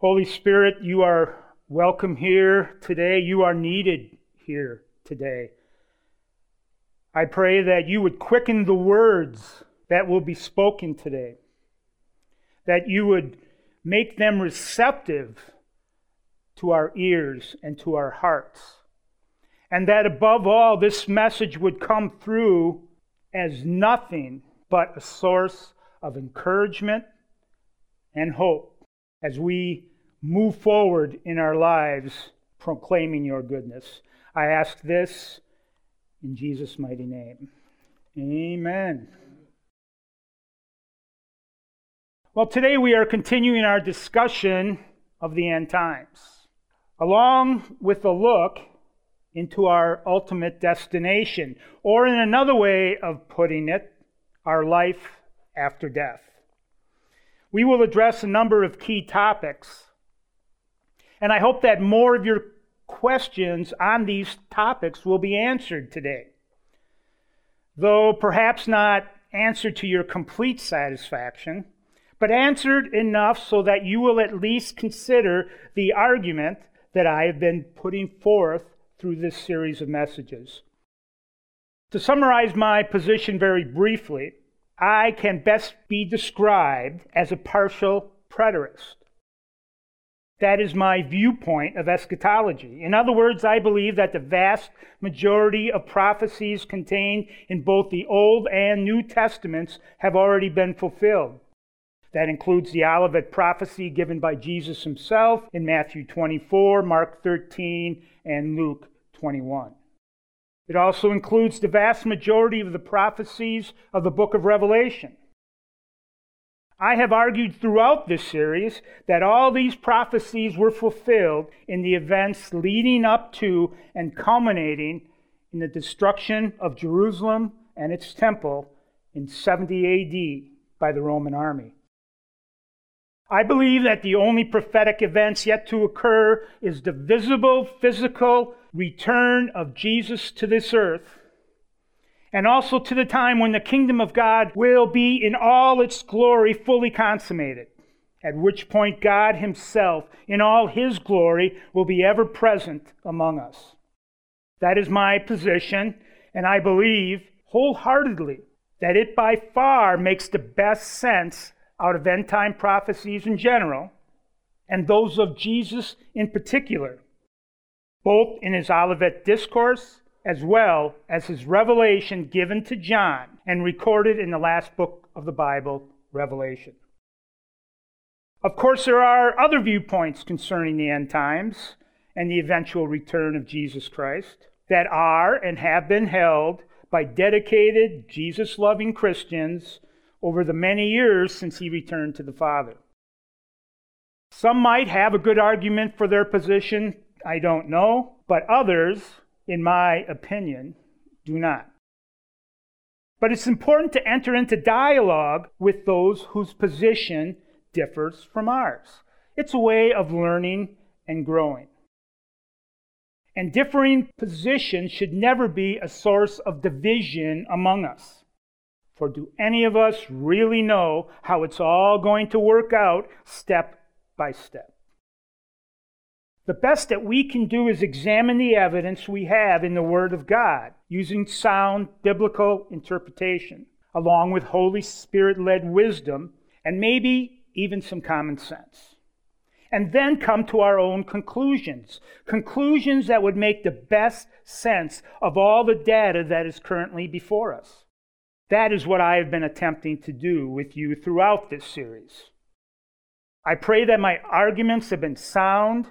Holy Spirit, you are welcome here today. You are needed here today. I pray that you would quicken the words that will be spoken today, that you would make them receptive to our ears and to our hearts, and that above all, this message would come through as nothing but a source of encouragement and hope as we move forward in our lives proclaiming your goodness. I ask this in Jesus' mighty name. Amen. Well, today we are continuing our discussion of the end times, along with a look into our ultimate destination, or in another way of putting it, our life after death. We will address a number of key topics and I hope that more of your questions on these topics will be answered today. Though perhaps not answered to your complete satisfaction, but answered enough so that you will at least consider the argument that I have been putting forth through this series of messages. To summarize my position very briefly, I can best be described as a partial preterist. That is my viewpoint of eschatology. In other words, I believe that the vast majority of prophecies contained in both the Old and New Testaments have already been fulfilled. That includes the Olivet prophecy given by Jesus himself in Matthew 24, Mark 13, and Luke 21. It also includes the vast majority of the prophecies of the book of Revelation. I have argued throughout this series that all these prophecies were fulfilled in the events leading up to and culminating in the destruction of Jerusalem and its temple in 70 AD by the Roman army. I believe that the only prophetic events yet to occur is the visible physical return of Jesus to this earth and also to the time when the kingdom of God will be in all its glory fully consummated, at which point God Himself, in all His glory, will be ever present among us. That is my position, and I believe wholeheartedly that it by far makes the best sense out of end time prophecies in general, and those of Jesus in particular, both in his Olivet Discourse as well as his revelation given to John and recorded in the last book of the Bible, Revelation. Of course, there are other viewpoints concerning the end times and the eventual return of Jesus Christ that are and have been held by dedicated, Jesus loving Christians over the many years since he returned to the Father. Some might have a good argument for their position, I don't know, but others in my opinion, do not. But it's important to enter into dialogue with those whose position differs from ours. It's a way of learning and growing. And differing positions should never be a source of division among us. For do any of us really know how it's all going to work out step by step? The best that we can do is examine the evidence we have in the Word of God using sound biblical interpretation, along with Holy Spirit led wisdom and maybe even some common sense. And then come to our own conclusions. Conclusions that would make the best sense of all the data that is currently before us. That is what I have been attempting to do with you throughout this series. I pray that my arguments have been sound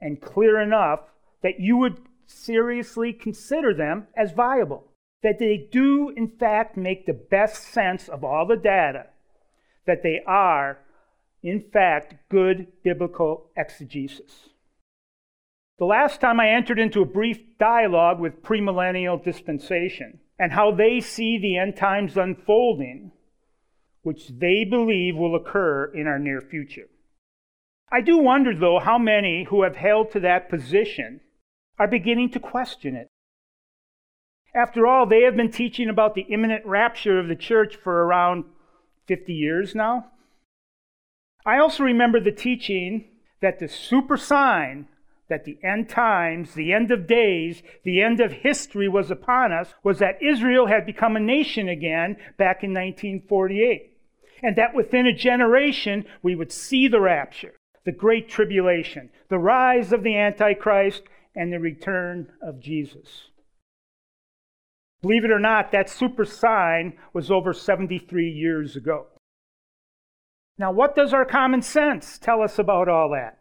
and clear enough that you would seriously consider them as viable. That they do, in fact, make the best sense of all the data. That they are, in fact, good biblical exegesis. The last time I entered into a brief dialogue with premillennial dispensation and how they see the end times unfolding, which they believe will occur in our near future. I do wonder, though, how many who have held to that position are beginning to question it. After all, they have been teaching about the imminent rapture of the church for around 50 years now. I also remember the teaching that the super sign that the end times, the end of days, the end of history was upon us was that Israel had become a nation again back in 1948. And that within a generation we would see the rapture, the great tribulation, the rise of the Antichrist, and the return of Jesus. Believe it or not, that super sign was over 73 years ago. Now, what does our common sense tell us about all that?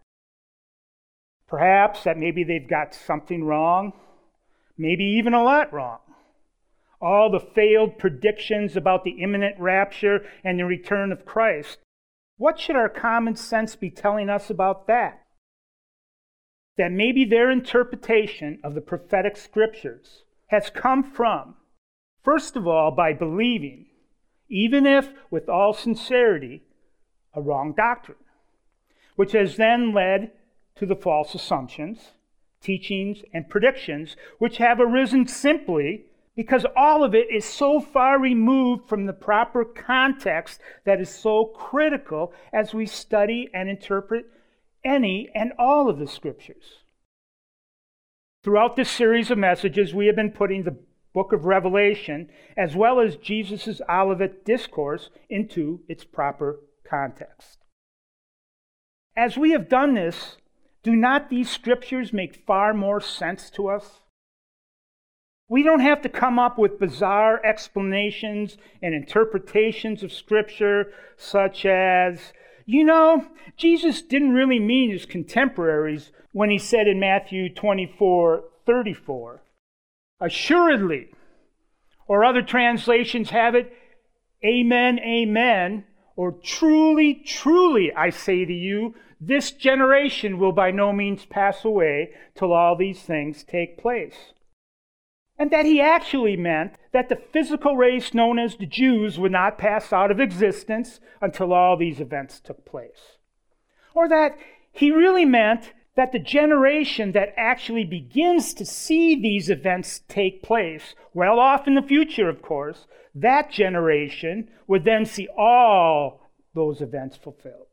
Perhaps that maybe they've got something wrong, maybe even a lot wrong. All the failed predictions about the imminent rapture and the return of Christ. What should our common sense be telling us about that? That maybe their interpretation of the prophetic scriptures has come from, first of all, by believing, even if with all sincerity, a wrong doctrine, which has then led to the false assumptions, teachings, and predictions which have arisen simply because all of it is so far removed from the proper context that is so critical as we study and interpret any and all of the scriptures. Throughout this series of messages, we have been putting the book of Revelation, as well as Jesus' Olivet Discourse, into its proper context. As we have done this, do not these scriptures make far more sense to us? We don't have to come up with bizarre explanations and interpretations of Scripture, such as, you know, Jesus didn't really mean his contemporaries when he said in Matthew 24 34, assuredly, or other translations have it, amen, amen, or truly, truly, I say to you, this generation will by no means pass away till all these things take place. And that he actually meant that the physical race known as the Jews would not pass out of existence until all these events took place. Or that he really meant that the generation that actually begins to see these events take place, well off in the future, of course, that generation would then see all those events fulfilled.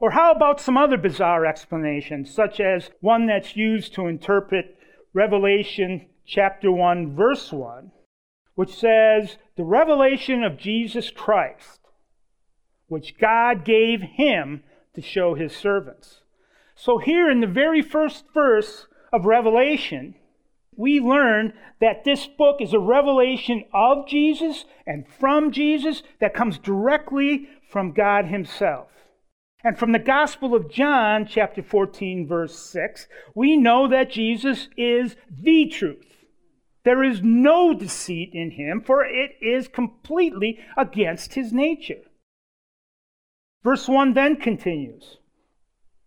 Or how about some other bizarre explanations, such as one that's used to interpret Revelation chapter 1, verse 1, which says, The revelation of Jesus Christ, which God gave him to show his servants. So, here in the very first verse of Revelation, we learn that this book is a revelation of Jesus and from Jesus that comes directly from God Himself. And from the Gospel of John, chapter 14, verse 6, we know that Jesus is the truth. There is no deceit in him, for it is completely against his nature. Verse 1 then continues,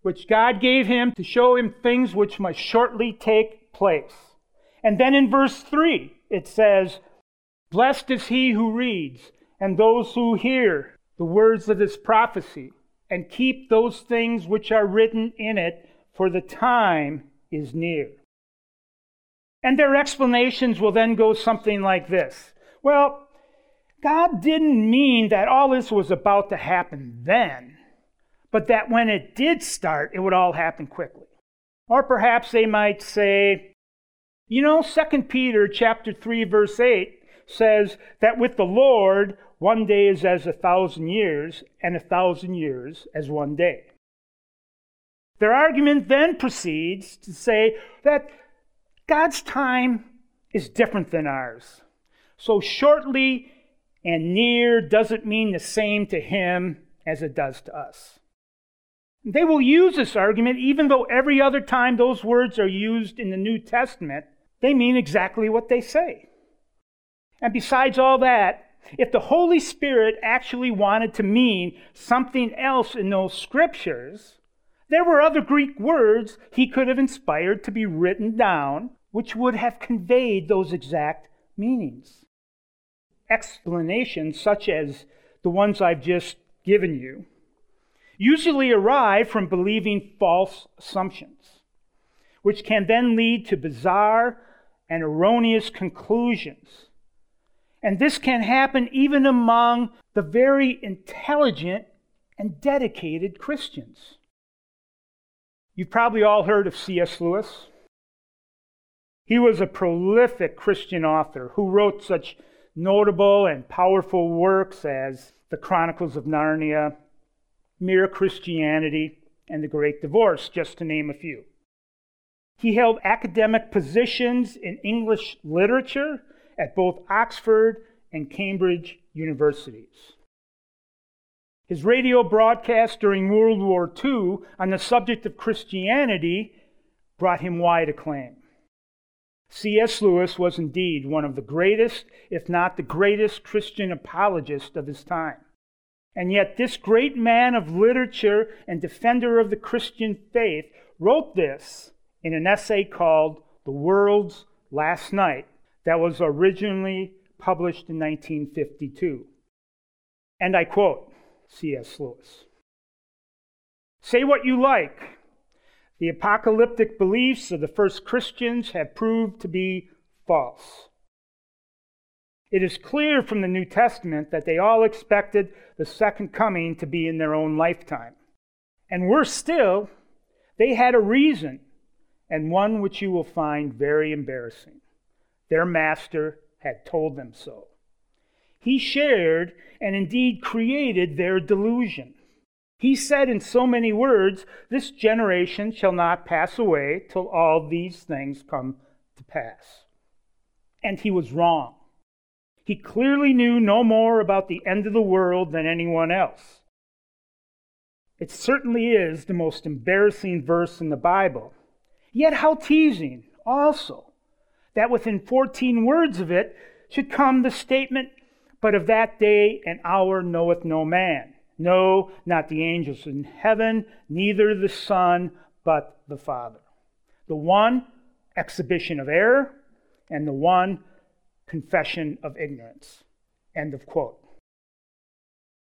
which God gave him to show him things which must shortly take place. And then in verse 3, it says, Blessed is he who reads, and those who hear the words of this prophecy and keep those things which are written in it, for the time is near. And their explanations will then go something like this Well, God didn't mean that all this was about to happen then, but that when it did start, it would all happen quickly. Or perhaps they might say, you know, 2 Peter chapter 3 verse 8 says that with the Lord one day is as a thousand years, and a thousand years as one day. Their argument then proceeds to say that God's time is different than ours. So, shortly and near doesn't mean the same to him as it does to us. They will use this argument even though every other time those words are used in the New Testament, they mean exactly what they say. And besides all that, if the Holy Spirit actually wanted to mean something else in those scriptures, there were other Greek words he could have inspired to be written down, which would have conveyed those exact meanings. Explanations such as the ones I've just given you usually arrive from believing false assumptions, which can then lead to bizarre and erroneous conclusions and this can happen even among the very intelligent and dedicated Christians. You've probably all heard of C.S. Lewis. He was a prolific Christian author who wrote such notable and powerful works as The Chronicles of Narnia, Mere Christianity, and The Great Divorce, just to name a few. He held academic positions in English literature at both Oxford and Cambridge universities. His radio broadcast during World War II on the subject of Christianity brought him wide acclaim. C.S. Lewis was indeed one of the greatest, if not the greatest, Christian apologist of his time. And yet, this great man of literature and defender of the Christian faith wrote this in an essay called The World's Last Night that was originally published in 1952. And I quote C.S. Lewis Say what you like. The apocalyptic beliefs of the first Christians have proved to be false. It is clear from the New Testament that they all expected the second coming to be in their own lifetime. And worse still, they had a reason, and one which you will find very embarrassing. Their master had told them so. He shared and indeed created their delusion. He said in so many words, This generation shall not pass away till all these things come to pass. And he was wrong. He clearly knew no more about the end of the world than anyone else. It certainly is the most embarrassing verse in the Bible. Yet, how teasing, also, that within 14 words of it should come the statement, But of that day and hour knoweth no man. No, not the angels in heaven, neither the Son, but the Father. The one, exhibition of error, and the one, confession of ignorance. End of quote.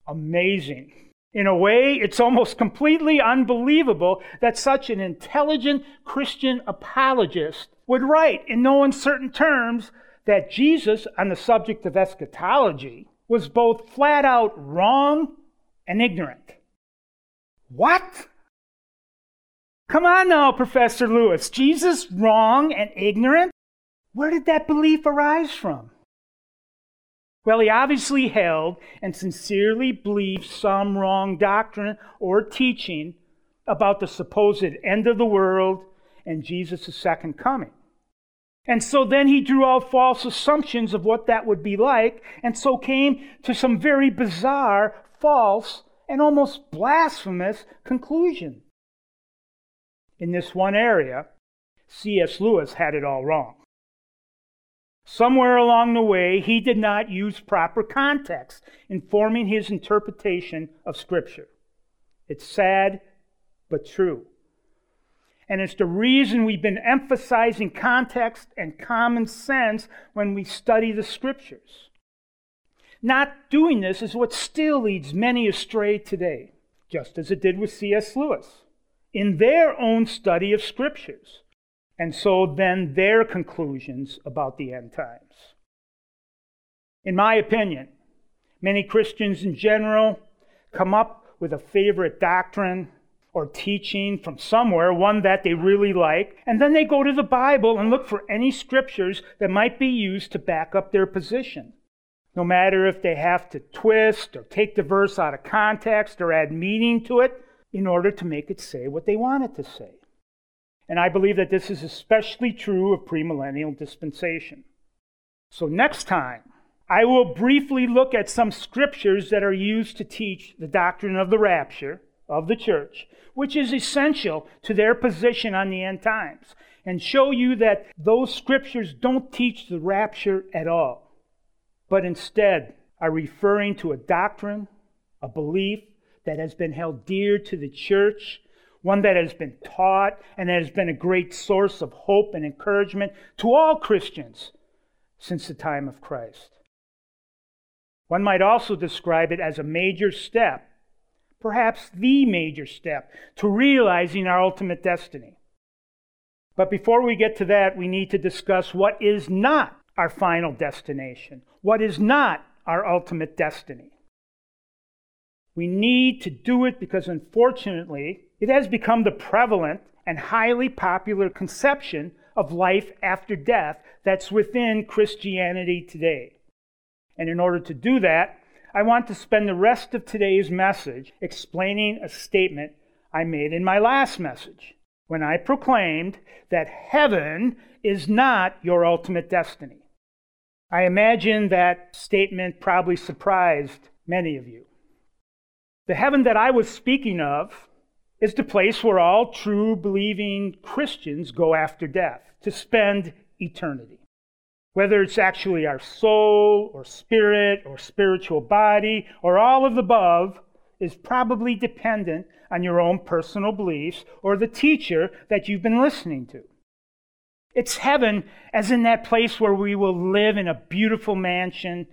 Amazing. In a way, it's almost completely unbelievable that such an intelligent Christian apologist would write in no uncertain terms that Jesus, on the subject of eschatology, was both flat out wrong and ignorant. What? Come on now, Professor Lewis. Jesus wrong and ignorant? Where did that belief arise from? Well, he obviously held and sincerely believed some wrong doctrine or teaching about the supposed end of the world and Jesus' second coming. And so then he drew out false assumptions of what that would be like, and so came to some very bizarre, false, and almost blasphemous conclusion. In this one area, C.S. Lewis had it all wrong. Somewhere along the way, he did not use proper context in forming his interpretation of Scripture. It's sad, but true. And it's the reason we've been emphasizing context and common sense when we study the Scriptures. Not doing this is what still leads many astray today, just as it did with C.S. Lewis in their own study of Scriptures and so then their conclusions about the end times. In my opinion, many Christians in general come up with a favorite doctrine or teaching from somewhere, one that they really like, and then they go to the Bible and look for any scriptures that might be used to back up their position. No matter if they have to twist or take the verse out of context or add meaning to it in order to make it say what they want it to say. And I believe that this is especially true of premillennial dispensation. So, next time, I will briefly look at some scriptures that are used to teach the doctrine of the rapture of the church, which is essential to their position on the end times, and show you that those scriptures don't teach the rapture at all, but instead are referring to a doctrine, a belief that has been held dear to the church one that has been taught and that has been a great source of hope and encouragement to all Christians since the time of Christ. One might also describe it as a major step, perhaps the major step, to realizing our ultimate destiny. But before we get to that, we need to discuss what is not our final destination, what is not our ultimate destiny. We need to do it because, unfortunately, it has become the prevalent and highly popular conception of life after death that's within Christianity today. And in order to do that, I want to spend the rest of today's message explaining a statement I made in my last message when I proclaimed that heaven is not your ultimate destiny. I imagine that statement probably surprised many of you. The heaven that I was speaking of is the place where all true believing Christians go after death to spend eternity. Whether it's actually our soul or spirit or spiritual body or all of the above is probably dependent on your own personal beliefs or the teacher that you've been listening to. It's heaven, as in that place where we will live in a beautiful mansion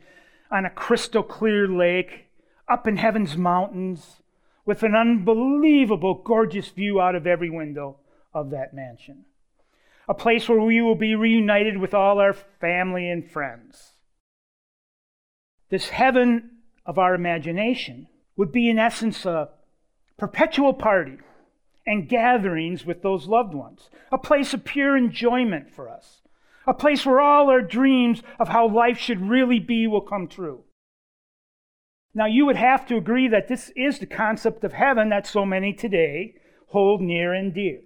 on a crystal clear lake, up in heaven's mountains, with an unbelievable, gorgeous view out of every window of that mansion. A place where we will be reunited with all our family and friends. This heaven of our imagination would be, in essence, a perpetual party and gatherings with those loved ones, a place of pure enjoyment for us, a place where all our dreams of how life should really be will come true. Now, you would have to agree that this is the concept of heaven that so many today hold near and dear.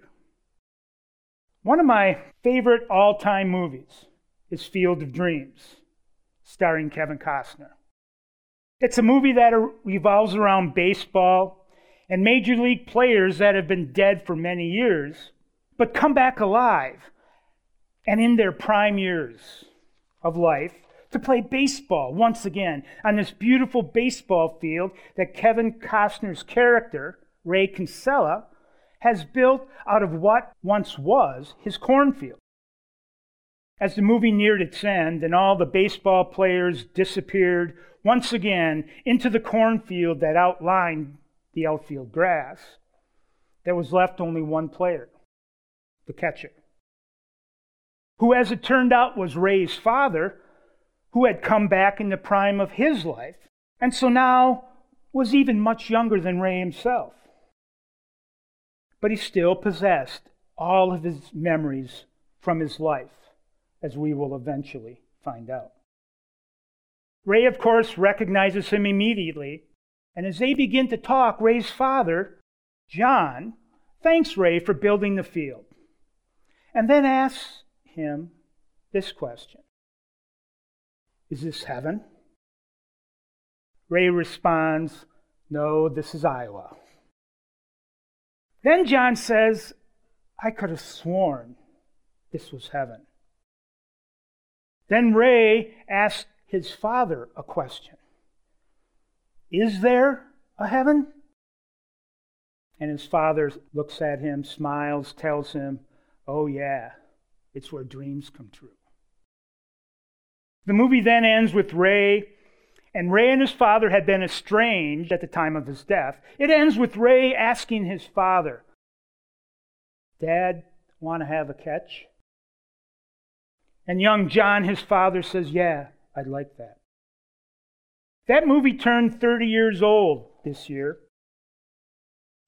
One of my favorite all time movies is Field of Dreams, starring Kevin Costner. It's a movie that er, revolves around baseball and major league players that have been dead for many years, but come back alive and in their prime years of life to play baseball once again on this beautiful baseball field that Kevin Costner's character, Ray Kinsella, has built out of what once was his cornfield. As the movie neared its end and all the baseball players disappeared once again into the cornfield that outlined the outfield grass, there was left only one player, the catcher, who, as it turned out, was Ray's father, who had come back in the prime of his life, and so now was even much younger than Ray himself. But he still possessed all of his memories from his life, as we will eventually find out. Ray, of course, recognizes him immediately, and as they begin to talk, Ray's father, John, thanks Ray for building the field, and then asks him this question is this heaven? Ray responds, No, this is Iowa. Then John says, I could have sworn this was heaven. Then Ray asked his father a question Is there a heaven? And his father looks at him, smiles, tells him, Oh, yeah, it's where dreams come true. The movie then ends with Ray, and Ray and his father had been estranged at the time of his death. It ends with Ray asking his father, Dad, want to have a catch? And young John, his father, says, Yeah, I'd like that. That movie turned 30 years old this year.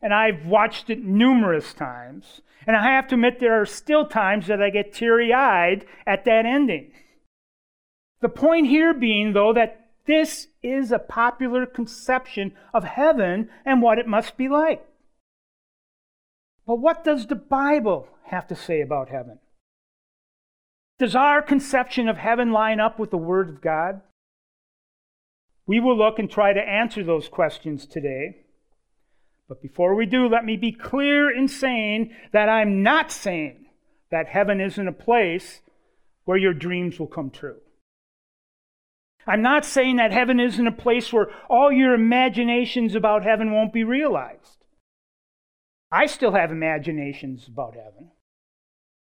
And I've watched it numerous times. And I have to admit, there are still times that I get teary eyed at that ending. The point here being, though, that this is a popular conception of heaven and what it must be like. But what does the Bible have to say about heaven? Does our conception of heaven line up with the Word of God? We will look and try to answer those questions today. But before we do, let me be clear in saying that I'm not saying that heaven isn't a place where your dreams will come true. I'm not saying that heaven isn't a place where all your imaginations about heaven won't be realized. I still have imaginations about heaven.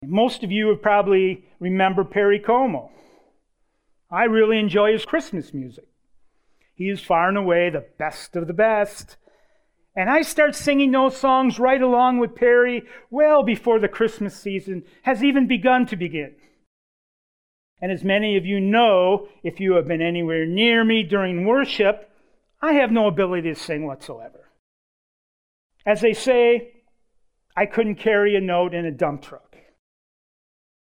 Most of you have probably remember Perry Como. I really enjoy his Christmas music. He is far and away the best of the best. And I start singing those songs right along with Perry well before the Christmas season has even begun to begin. And as many of you know, if you have been anywhere near me during worship, I have no ability to sing whatsoever. As they say, I couldn't carry a note in a dump truck.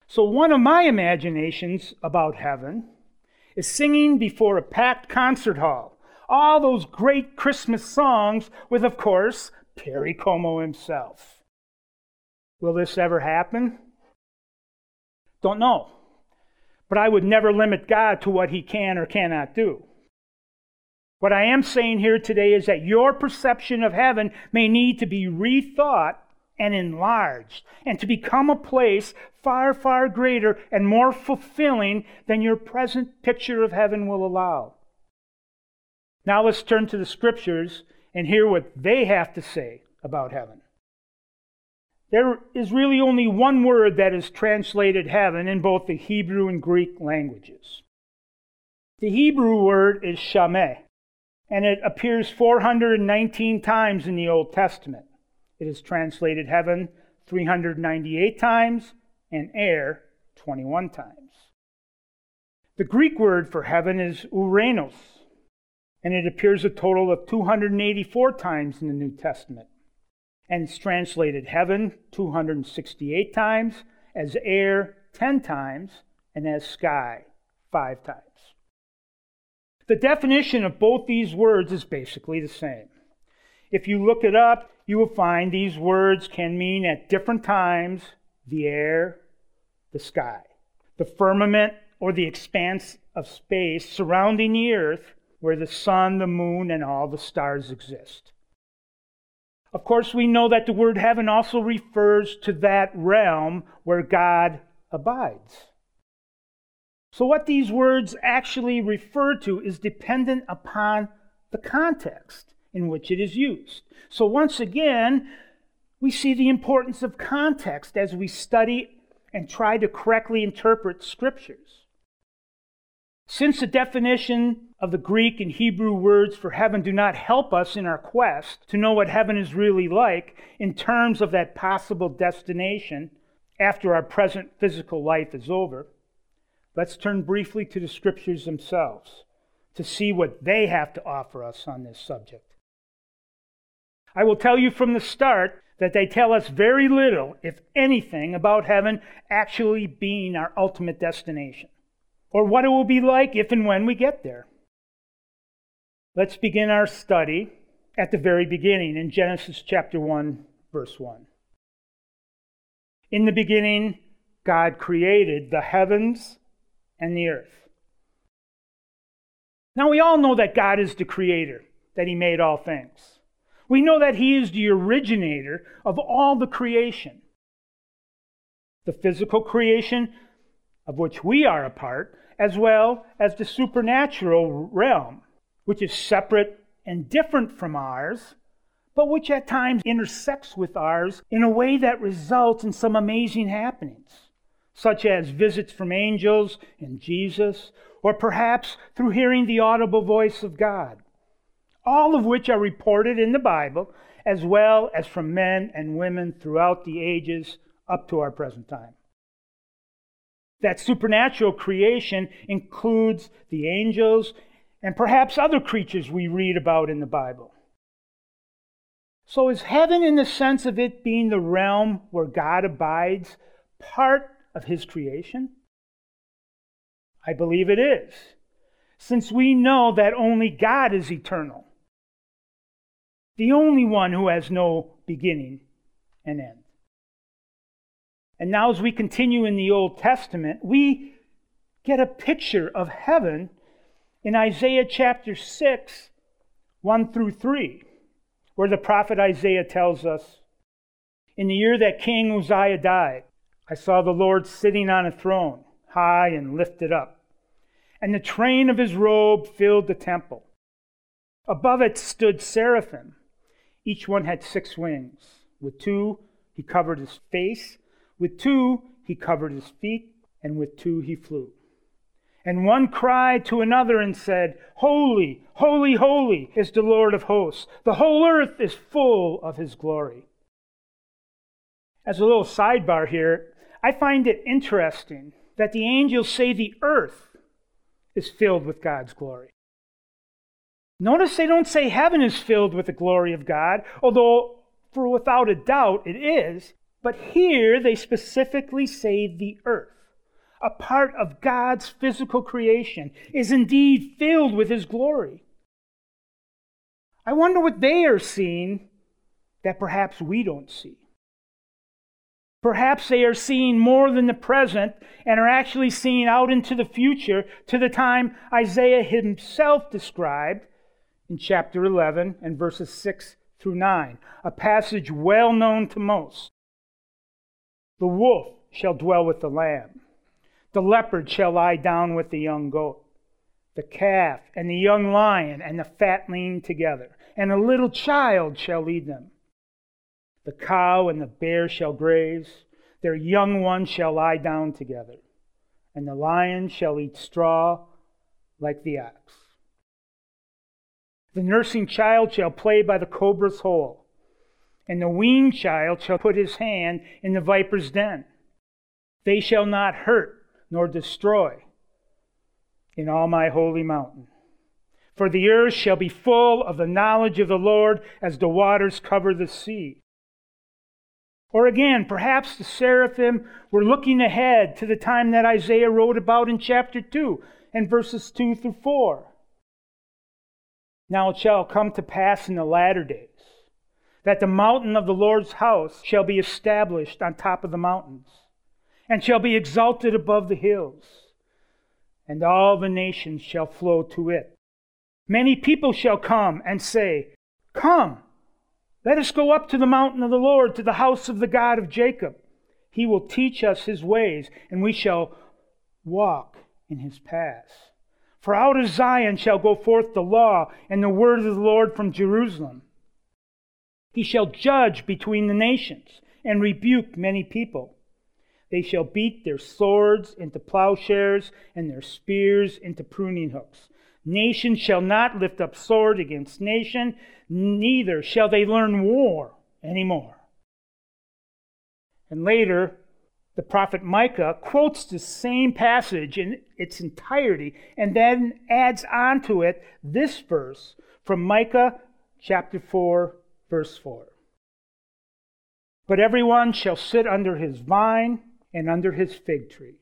So, one of my imaginations about heaven is singing before a packed concert hall. All those great Christmas songs with, of course, Perry Como himself. Will this ever happen? Don't know. But I would never limit God to what he can or cannot do. What I am saying here today is that your perception of heaven may need to be rethought and enlarged, and to become a place far, far greater and more fulfilling than your present picture of heaven will allow. Now let's turn to the scriptures and hear what they have to say about heaven. There is really only one word that is translated heaven in both the Hebrew and Greek languages. The Hebrew word is shameh, and it appears 419 times in the Old Testament. It is translated heaven 398 times and air 21 times. The Greek word for heaven is uranos, and it appears a total of 284 times in the New Testament. And it's translated heaven 268 times, as air 10 times, and as sky 5 times. The definition of both these words is basically the same. If you look it up, you will find these words can mean at different times the air, the sky, the firmament, or the expanse of space surrounding the earth where the sun, the moon, and all the stars exist. Of course, we know that the word heaven also refers to that realm where God abides. So, what these words actually refer to is dependent upon the context in which it is used. So, once again, we see the importance of context as we study and try to correctly interpret scriptures. Since the definition of the Greek and Hebrew words for heaven do not help us in our quest to know what heaven is really like in terms of that possible destination after our present physical life is over, let's turn briefly to the scriptures themselves to see what they have to offer us on this subject. I will tell you from the start that they tell us very little, if anything, about heaven actually being our ultimate destination, or what it will be like if and when we get there. Let's begin our study at the very beginning in Genesis chapter 1, verse 1. In the beginning, God created the heavens and the earth. Now, we all know that God is the creator, that He made all things. We know that He is the originator of all the creation. The physical creation of which we are a part, as well as the supernatural realm, which is separate and different from ours, but which at times intersects with ours in a way that results in some amazing happenings, such as visits from angels and Jesus, or perhaps through hearing the audible voice of God all of which are reported in the Bible, as well as from men and women throughout the ages up to our present time. That supernatural creation includes the angels and perhaps other creatures we read about in the Bible. So, is heaven, in the sense of it being the realm where God abides, part of his creation? I believe it is, since we know that only God is eternal the only one who has no beginning and end. And now, as we continue in the Old Testament, we get a picture of heaven in Isaiah chapter 6, 1 through 3, where the prophet Isaiah tells us In the year that King Uzziah died, I saw the Lord sitting on a throne, high and lifted up, and the train of his robe filled the temple. Above it stood seraphim. Each one had six wings. With two, he covered his face. With two, he covered his feet. And with two, he flew. And one cried to another and said, Holy, holy, holy is the Lord of hosts. The whole earth is full of his glory. As a little sidebar here, I find it interesting that the angels say the earth is filled with God's glory. Notice they don't say heaven is filled with the glory of God, although for without a doubt it is. But here they specifically say the earth, a part of God's physical creation, is indeed filled with his glory. I wonder what they are seeing that perhaps we don't see. Perhaps they are seeing more than the present and are actually seeing out into the future to the time Isaiah himself described in chapter 11 and verses 6 through 9, a passage well known to most. The wolf shall dwell with the lamb, the leopard shall lie down with the young goat, the calf and the young lion and the fatling together, and a little child shall lead them. The cow and the bear shall graze, their young ones shall lie down together, and the lion shall eat straw like the ox. The nursing child shall play by the cobra's hole, and the weaned child shall put his hand in the viper's den. They shall not hurt nor destroy in all my holy mountain. For the earth shall be full of the knowledge of the Lord as the waters cover the sea. Or again, perhaps the seraphim were looking ahead to the time that Isaiah wrote about in chapter 2 and verses 2 through 4. Now it shall come to pass in the latter days that the mountain of the Lord's house shall be established on top of the mountains, and shall be exalted above the hills, and all the nations shall flow to it. Many people shall come and say, Come, let us go up to the mountain of the Lord, to the house of the God of Jacob. He will teach us his ways, and we shall walk in his paths. For out of Zion shall go forth the law and the word of the Lord from Jerusalem. He shall judge between the nations and rebuke many people. They shall beat their swords into plowshares and their spears into pruning hooks. Nation shall not lift up sword against nation, neither shall they learn war anymore. And later, the prophet Micah quotes the same passage in its entirety and then adds on to it this verse from Micah chapter 4, verse 4. But everyone shall sit under his vine and under his fig tree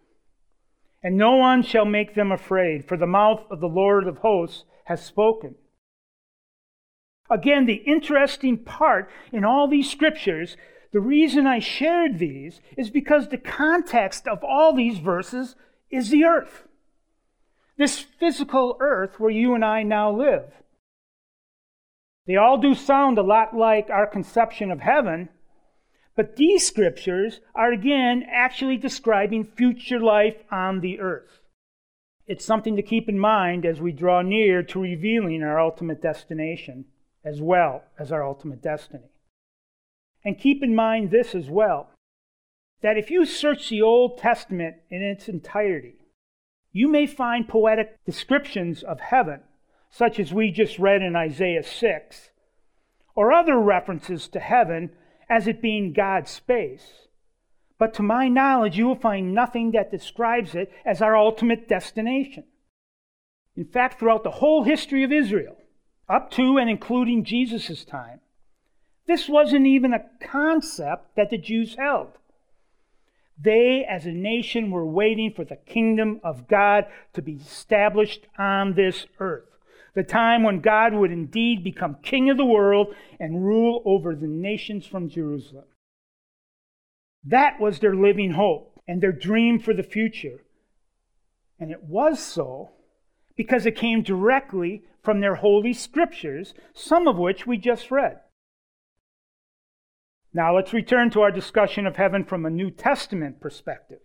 and no one shall make them afraid, for the mouth of the Lord of hosts has spoken. Again, the interesting part in all these scriptures, the reason I shared these is because the context of all these verses is the earth. This physical earth where you and I now live. They all do sound a lot like our conception of heaven, but these scriptures are again actually describing future life on the earth. It's something to keep in mind as we draw near to revealing our ultimate destination as well as our ultimate destiny. And keep in mind this as well that if you search the Old Testament in its entirety, you may find poetic descriptions of heaven, such as we just read in Isaiah 6, or other references to heaven as it being God's space. But to my knowledge, you will find nothing that describes it as our ultimate destination. In fact, throughout the whole history of Israel, up to and including Jesus' time, this wasn't even a concept that the Jews held. They, as a nation, were waiting for the kingdom of God to be established on this earth the time when God would indeed become king of the world and rule over the nations from Jerusalem. That was their living hope and their dream for the future. And it was so because it came directly from their holy scriptures, some of which we just read. Now let's return to our discussion of heaven from a New Testament perspective.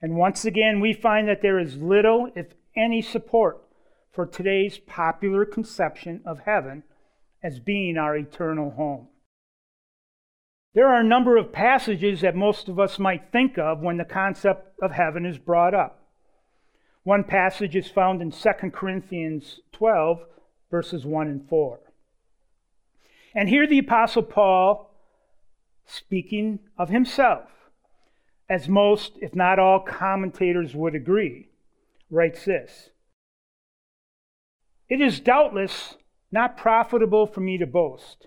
And once again, we find that there is little, if any, support for today's popular conception of heaven as being our eternal home. There are a number of passages that most of us might think of when the concept of heaven is brought up. One passage is found in 2 Corinthians 12, verses 1 and 4. And here the Apostle Paul, speaking of himself, as most, if not all, commentators would agree, writes this It is doubtless not profitable for me to boast.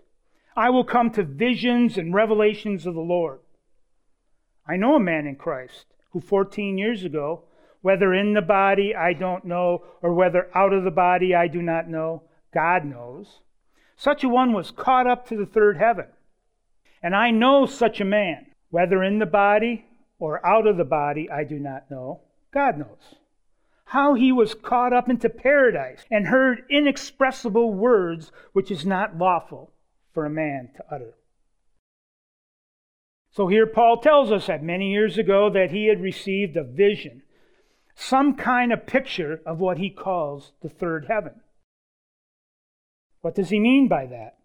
I will come to visions and revelations of the Lord. I know a man in Christ who 14 years ago, whether in the body I don't know, or whether out of the body I do not know, God knows. Such a one was caught up to the third heaven. And I know such a man, whether in the body or out of the body I do not know, God knows. How he was caught up into paradise and heard inexpressible words which is not lawful for a man to utter. So here Paul tells us that many years ago that he had received a vision, some kind of picture of what he calls the third heaven. What does he mean by that?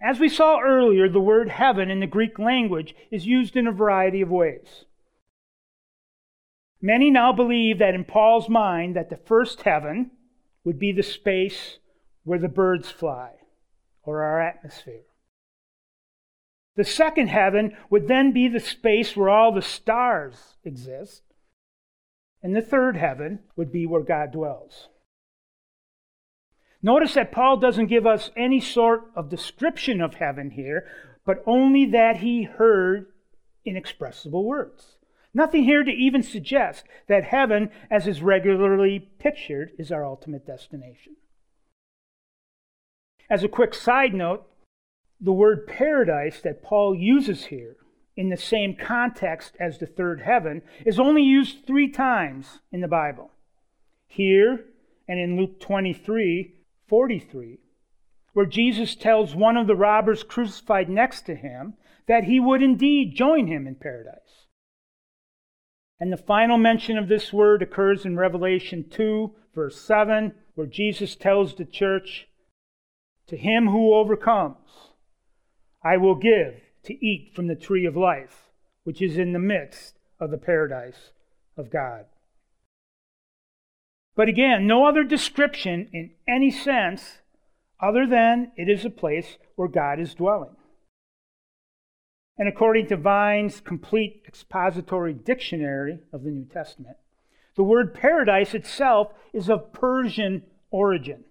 As we saw earlier, the word heaven in the Greek language is used in a variety of ways. Many now believe that in Paul's mind that the first heaven would be the space where the birds fly or our atmosphere. The second heaven would then be the space where all the stars exist. And the third heaven would be where God dwells. Notice that Paul doesn't give us any sort of description of heaven here, but only that he heard inexpressible words. Nothing here to even suggest that heaven, as is regularly pictured, is our ultimate destination. As a quick side note, the word paradise that Paul uses here in the same context as the third heaven is only used three times in the Bible. Here and in Luke 23 43, where Jesus tells one of the robbers crucified next to him that he would indeed join him in paradise. And the final mention of this word occurs in Revelation 2, verse 7, where Jesus tells the church, To him who overcomes, I will give to eat from the tree of life, which is in the midst of the paradise of God. But again, no other description in any sense other than it is a place where God is dwelling. And according to Vine's complete expository dictionary of the New Testament, the word paradise itself is of Persian origin,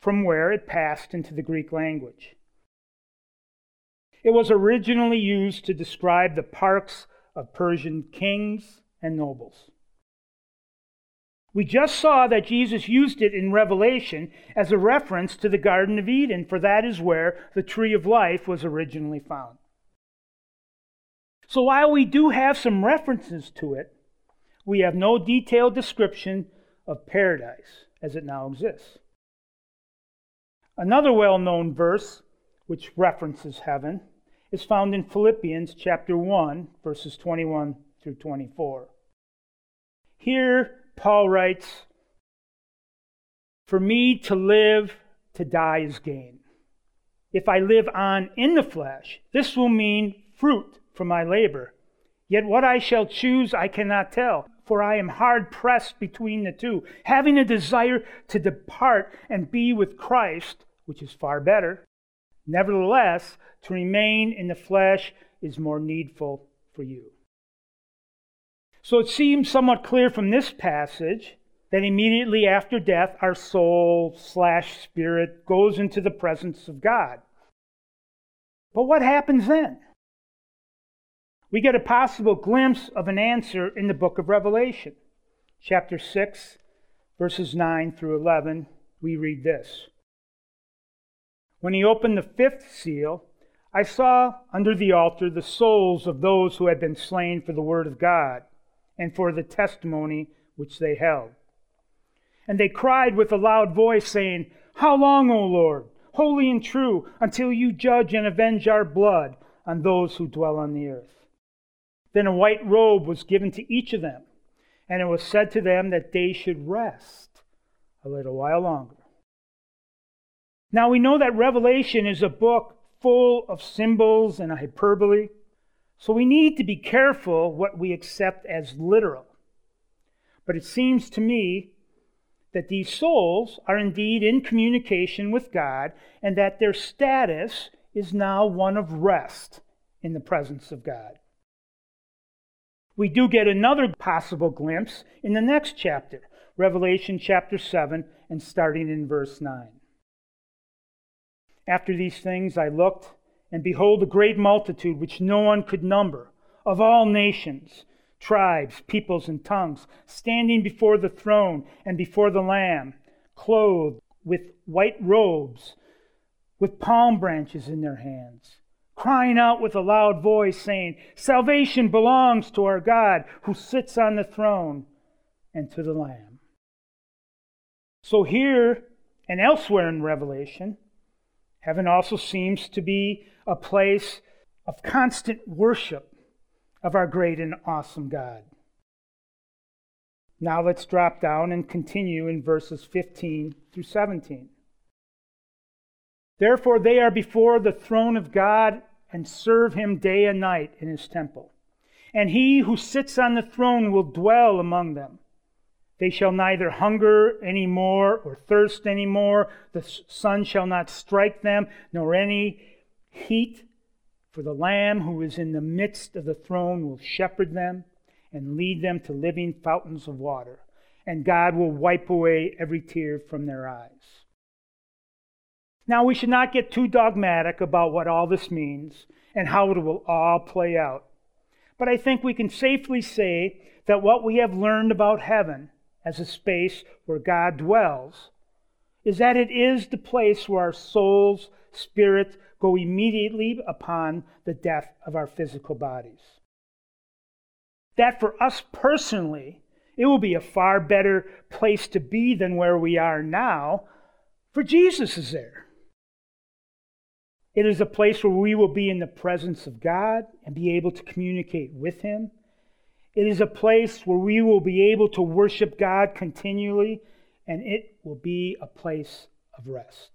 from where it passed into the Greek language. It was originally used to describe the parks of Persian kings and nobles. We just saw that Jesus used it in Revelation as a reference to the Garden of Eden, for that is where the tree of life was originally found. So while we do have some references to it, we have no detailed description of paradise as it now exists. Another well known verse, which references heaven, is found in Philippians chapter 1, verses 21 through 24. Here, Paul writes, For me to live, to die is gain. If I live on in the flesh, this will mean fruit from my labor. Yet what I shall choose I cannot tell, for I am hard pressed between the two, having a desire to depart and be with Christ, which is far better. Nevertheless, to remain in the flesh is more needful for you. So it seems somewhat clear from this passage that immediately after death, our soul slash spirit goes into the presence of God. But what happens then? We get a possible glimpse of an answer in the book of Revelation. Chapter 6, verses 9 through 11, we read this. When he opened the fifth seal, I saw under the altar the souls of those who had been slain for the word of God and for the testimony which they held. And they cried with a loud voice, saying, How long, O Lord, holy and true, until you judge and avenge our blood on those who dwell on the earth? Then a white robe was given to each of them, and it was said to them that they should rest a little while longer. Now we know that Revelation is a book full of symbols and hyperbole. So we need to be careful what we accept as literal. But it seems to me that these souls are indeed in communication with God and that their status is now one of rest in the presence of God. We do get another possible glimpse in the next chapter, Revelation chapter 7 and starting in verse 9. After these things I looked, and behold, a great multitude which no one could number, of all nations, tribes, peoples, and tongues, standing before the throne and before the Lamb, clothed with white robes, with palm branches in their hands, crying out with a loud voice, saying, Salvation belongs to our God who sits on the throne and to the Lamb. So here and elsewhere in Revelation, Heaven also seems to be a place of constant worship of our great and awesome God. Now let's drop down and continue in verses 15 through 17. Therefore, they are before the throne of God and serve him day and night in his temple. And he who sits on the throne will dwell among them. They shall neither hunger any more or thirst any more. The sun shall not strike them, nor any heat. For the Lamb who is in the midst of the throne will shepherd them and lead them to living fountains of water. And God will wipe away every tear from their eyes. Now, we should not get too dogmatic about what all this means and how it will all play out. But I think we can safely say that what we have learned about heaven as a space where God dwells is that it is the place where our souls, spirits go immediately upon the death of our physical bodies. That for us personally, it will be a far better place to be than where we are now, for Jesus is there. It is a place where we will be in the presence of God and be able to communicate with Him it is a place where we will be able to worship God continually, and it will be a place of rest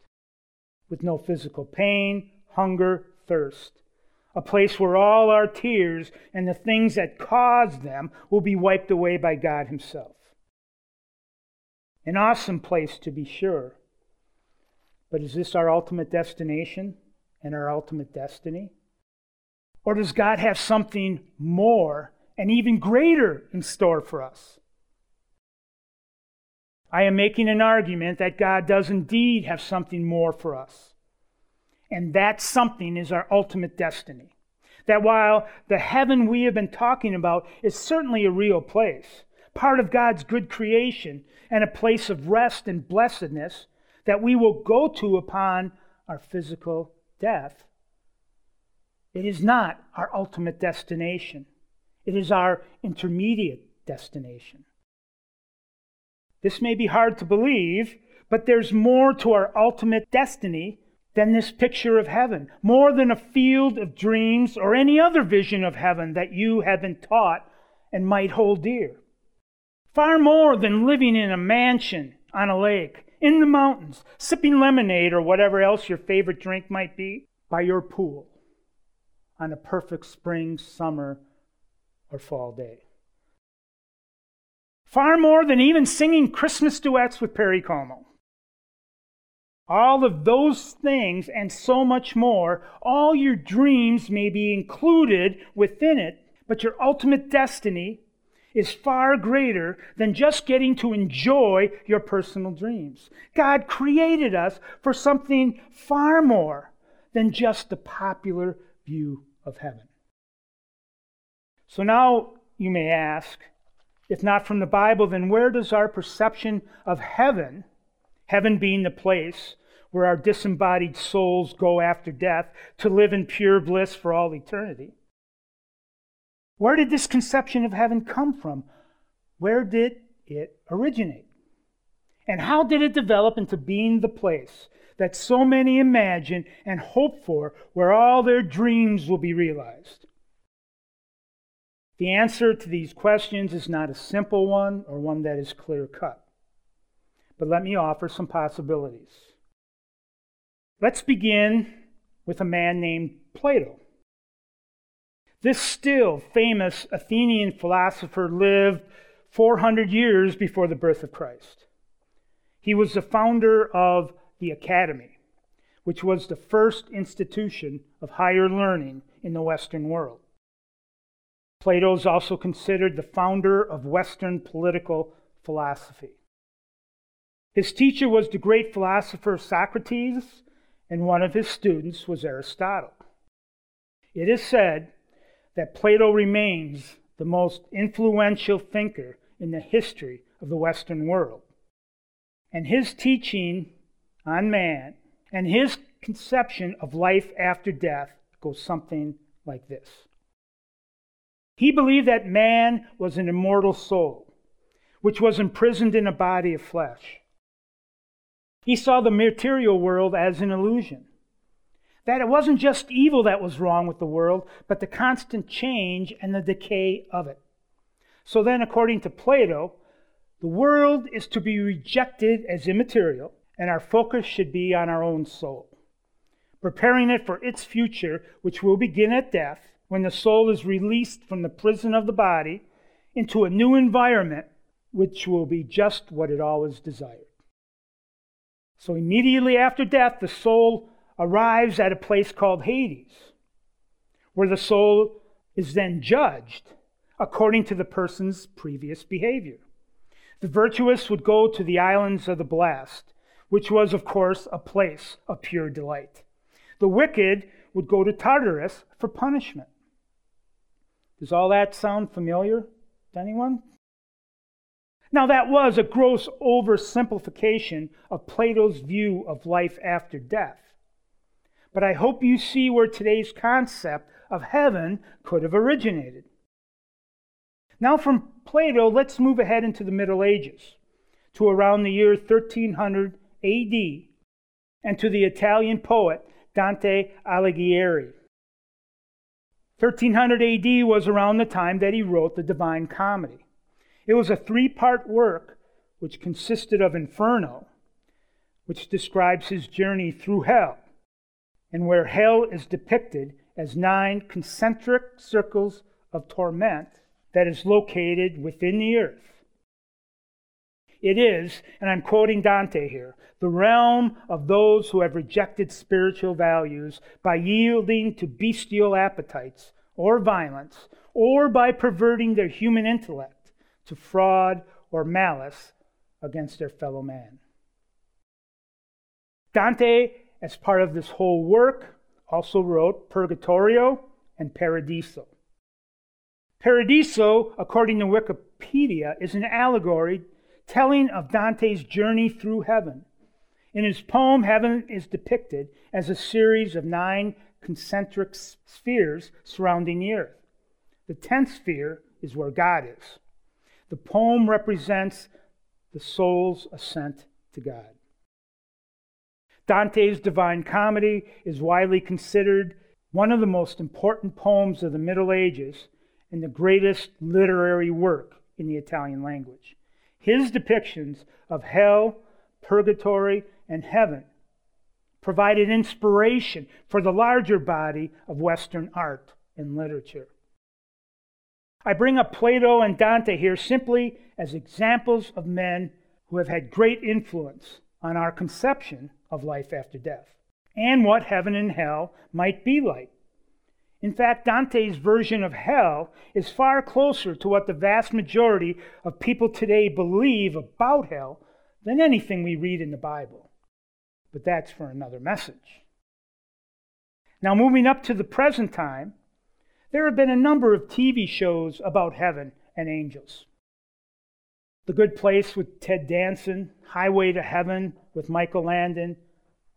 with no physical pain, hunger, thirst. A place where all our tears and the things that caused them will be wiped away by God Himself. An awesome place to be sure. But is this our ultimate destination and our ultimate destiny? Or does God have something more and even greater in store for us. I am making an argument that God does indeed have something more for us. And that something is our ultimate destiny. That while the heaven we have been talking about is certainly a real place, part of God's good creation, and a place of rest and blessedness that we will go to upon our physical death, it is not our ultimate destination. It is our intermediate destination. This may be hard to believe, but there's more to our ultimate destiny than this picture of heaven, more than a field of dreams or any other vision of heaven that you have been taught and might hold dear. Far more than living in a mansion on a lake, in the mountains, sipping lemonade or whatever else your favorite drink might be by your pool on a perfect spring, summer, or fall day. Far more than even singing Christmas duets with Perry Como. All of those things and so much more, all your dreams may be included within it, but your ultimate destiny is far greater than just getting to enjoy your personal dreams. God created us for something far more than just the popular view of heaven. So now you may ask, if not from the Bible, then where does our perception of heaven, heaven being the place where our disembodied souls go after death to live in pure bliss for all eternity? Where did this conception of heaven come from? Where did it originate? And how did it develop into being the place that so many imagine and hope for, where all their dreams will be realized? The answer to these questions is not a simple one or one that is clear cut. But let me offer some possibilities. Let's begin with a man named Plato. This still famous Athenian philosopher lived 400 years before the birth of Christ. He was the founder of the Academy, which was the first institution of higher learning in the Western world. Plato is also considered the founder of Western political philosophy. His teacher was the great philosopher Socrates, and one of his students was Aristotle. It is said that Plato remains the most influential thinker in the history of the Western world. And his teaching on man and his conception of life after death goes something like this. He believed that man was an immortal soul, which was imprisoned in a body of flesh. He saw the material world as an illusion. That it wasn't just evil that was wrong with the world, but the constant change and the decay of it. So then, according to Plato, the world is to be rejected as immaterial, and our focus should be on our own soul, preparing it for its future, which will begin at death, when the soul is released from the prison of the body into a new environment, which will be just what it always desired. So immediately after death, the soul arrives at a place called Hades, where the soul is then judged according to the person's previous behavior. The virtuous would go to the islands of the blessed, which was, of course, a place of pure delight. The wicked would go to Tartarus for punishment. Does all that sound familiar to anyone? Now, that was a gross oversimplification of Plato's view of life after death. But I hope you see where today's concept of heaven could have originated. Now, from Plato, let's move ahead into the Middle Ages to around the year 1300 AD and to the Italian poet Dante Alighieri. 1300 AD was around the time that he wrote the Divine Comedy. It was a three part work which consisted of Inferno, which describes his journey through hell, and where hell is depicted as nine concentric circles of torment that is located within the earth. It is, and I'm quoting Dante here, the realm of those who have rejected spiritual values by yielding to bestial appetites or violence, or by perverting their human intellect to fraud or malice against their fellow man. Dante, as part of this whole work, also wrote Purgatorio and Paradiso. Paradiso, according to Wikipedia, is an allegory telling of Dante's journey through heaven. In his poem, heaven is depicted as a series of nine concentric spheres surrounding the earth. The tenth sphere is where God is. The poem represents the soul's ascent to God. Dante's Divine Comedy is widely considered one of the most important poems of the Middle Ages and the greatest literary work in the Italian language. His depictions of hell, purgatory, and heaven provided inspiration for the larger body of Western art and literature. I bring up Plato and Dante here simply as examples of men who have had great influence on our conception of life after death and what heaven and hell might be like. In fact, Dante's version of hell is far closer to what the vast majority of people today believe about hell than anything we read in the Bible. But that's for another message. Now, moving up to the present time, there have been a number of TV shows about heaven and angels. The Good Place with Ted Danson, Highway to Heaven with Michael Landon,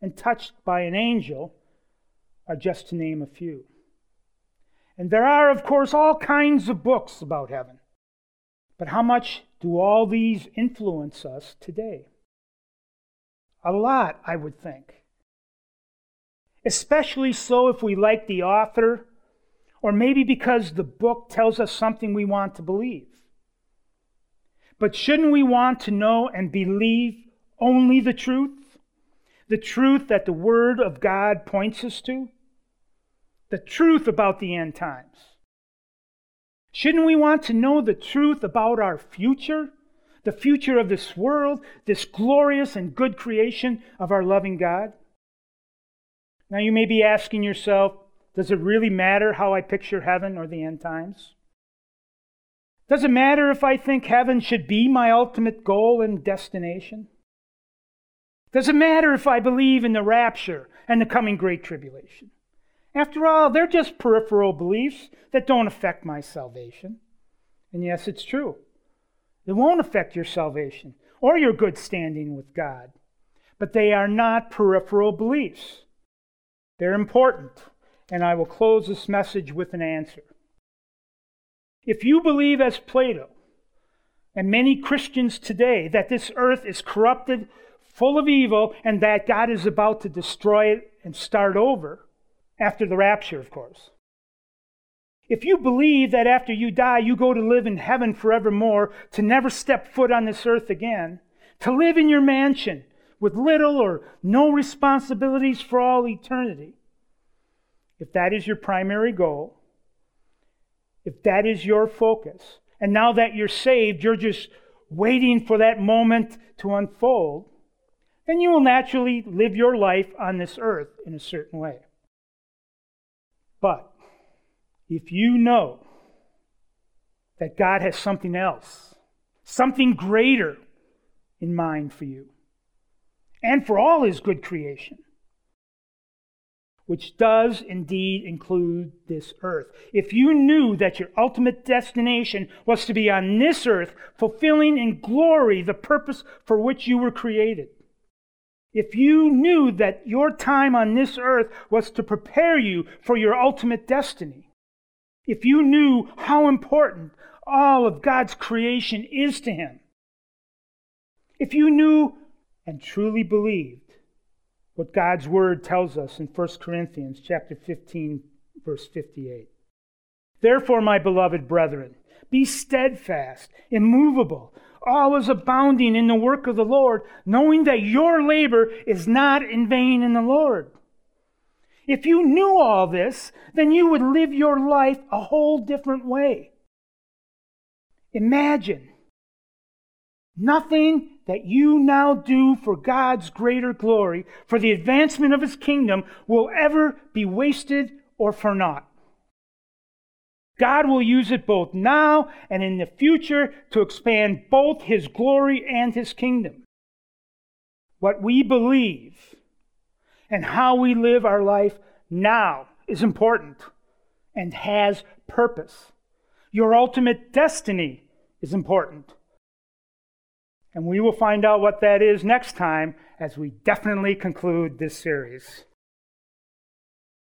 and Touched by an Angel are just to name a few. And there are, of course, all kinds of books about heaven. But how much do all these influence us today? A lot, I would think. Especially so if we like the author or maybe because the book tells us something we want to believe. But shouldn't we want to know and believe only the truth? The truth that the Word of God points us to? The truth about the end times. Shouldn't we want to know the truth about our future? The future of this world, this glorious and good creation of our loving God? Now you may be asking yourself, does it really matter how I picture heaven or the end times? Does it matter if I think heaven should be my ultimate goal and destination? Does it matter if I believe in the rapture and the coming great tribulation? After all, they're just peripheral beliefs that don't affect my salvation. And yes, it's true. It won't affect your salvation or your good standing with God. But they are not peripheral beliefs. They're important. And I will close this message with an answer. If you believe, as Plato and many Christians today, that this earth is corrupted, full of evil, and that God is about to destroy it and start over, after the rapture, of course. If you believe that after you die, you go to live in heaven forevermore, to never step foot on this earth again, to live in your mansion with little or no responsibilities for all eternity, if that is your primary goal, if that is your focus, and now that you're saved, you're just waiting for that moment to unfold, then you will naturally live your life on this earth in a certain way. But if you know that God has something else, something greater in mind for you, and for all his good creation, which does indeed include this earth. If you knew that your ultimate destination was to be on this earth, fulfilling in glory the purpose for which you were created, if you knew that your time on this earth was to prepare you for your ultimate destiny, if you knew how important all of God's creation is to Him, if you knew and truly believed what God's word tells us in 1 Corinthians chapter 15 verse 58. Therefore, my beloved brethren, be steadfast, immovable, always abounding in the work of the Lord, knowing that your labor is not in vain in the Lord. If you knew all this, then you would live your life a whole different way. Imagine nothing that you now do for God's greater glory, for the advancement of His kingdom, will ever be wasted or for naught. God will use it both now and in the future to expand both His glory and His kingdom. What we believe and how we live our life now is important and has purpose. Your ultimate destiny is important. And we will find out what that is next time as we definitely conclude this series.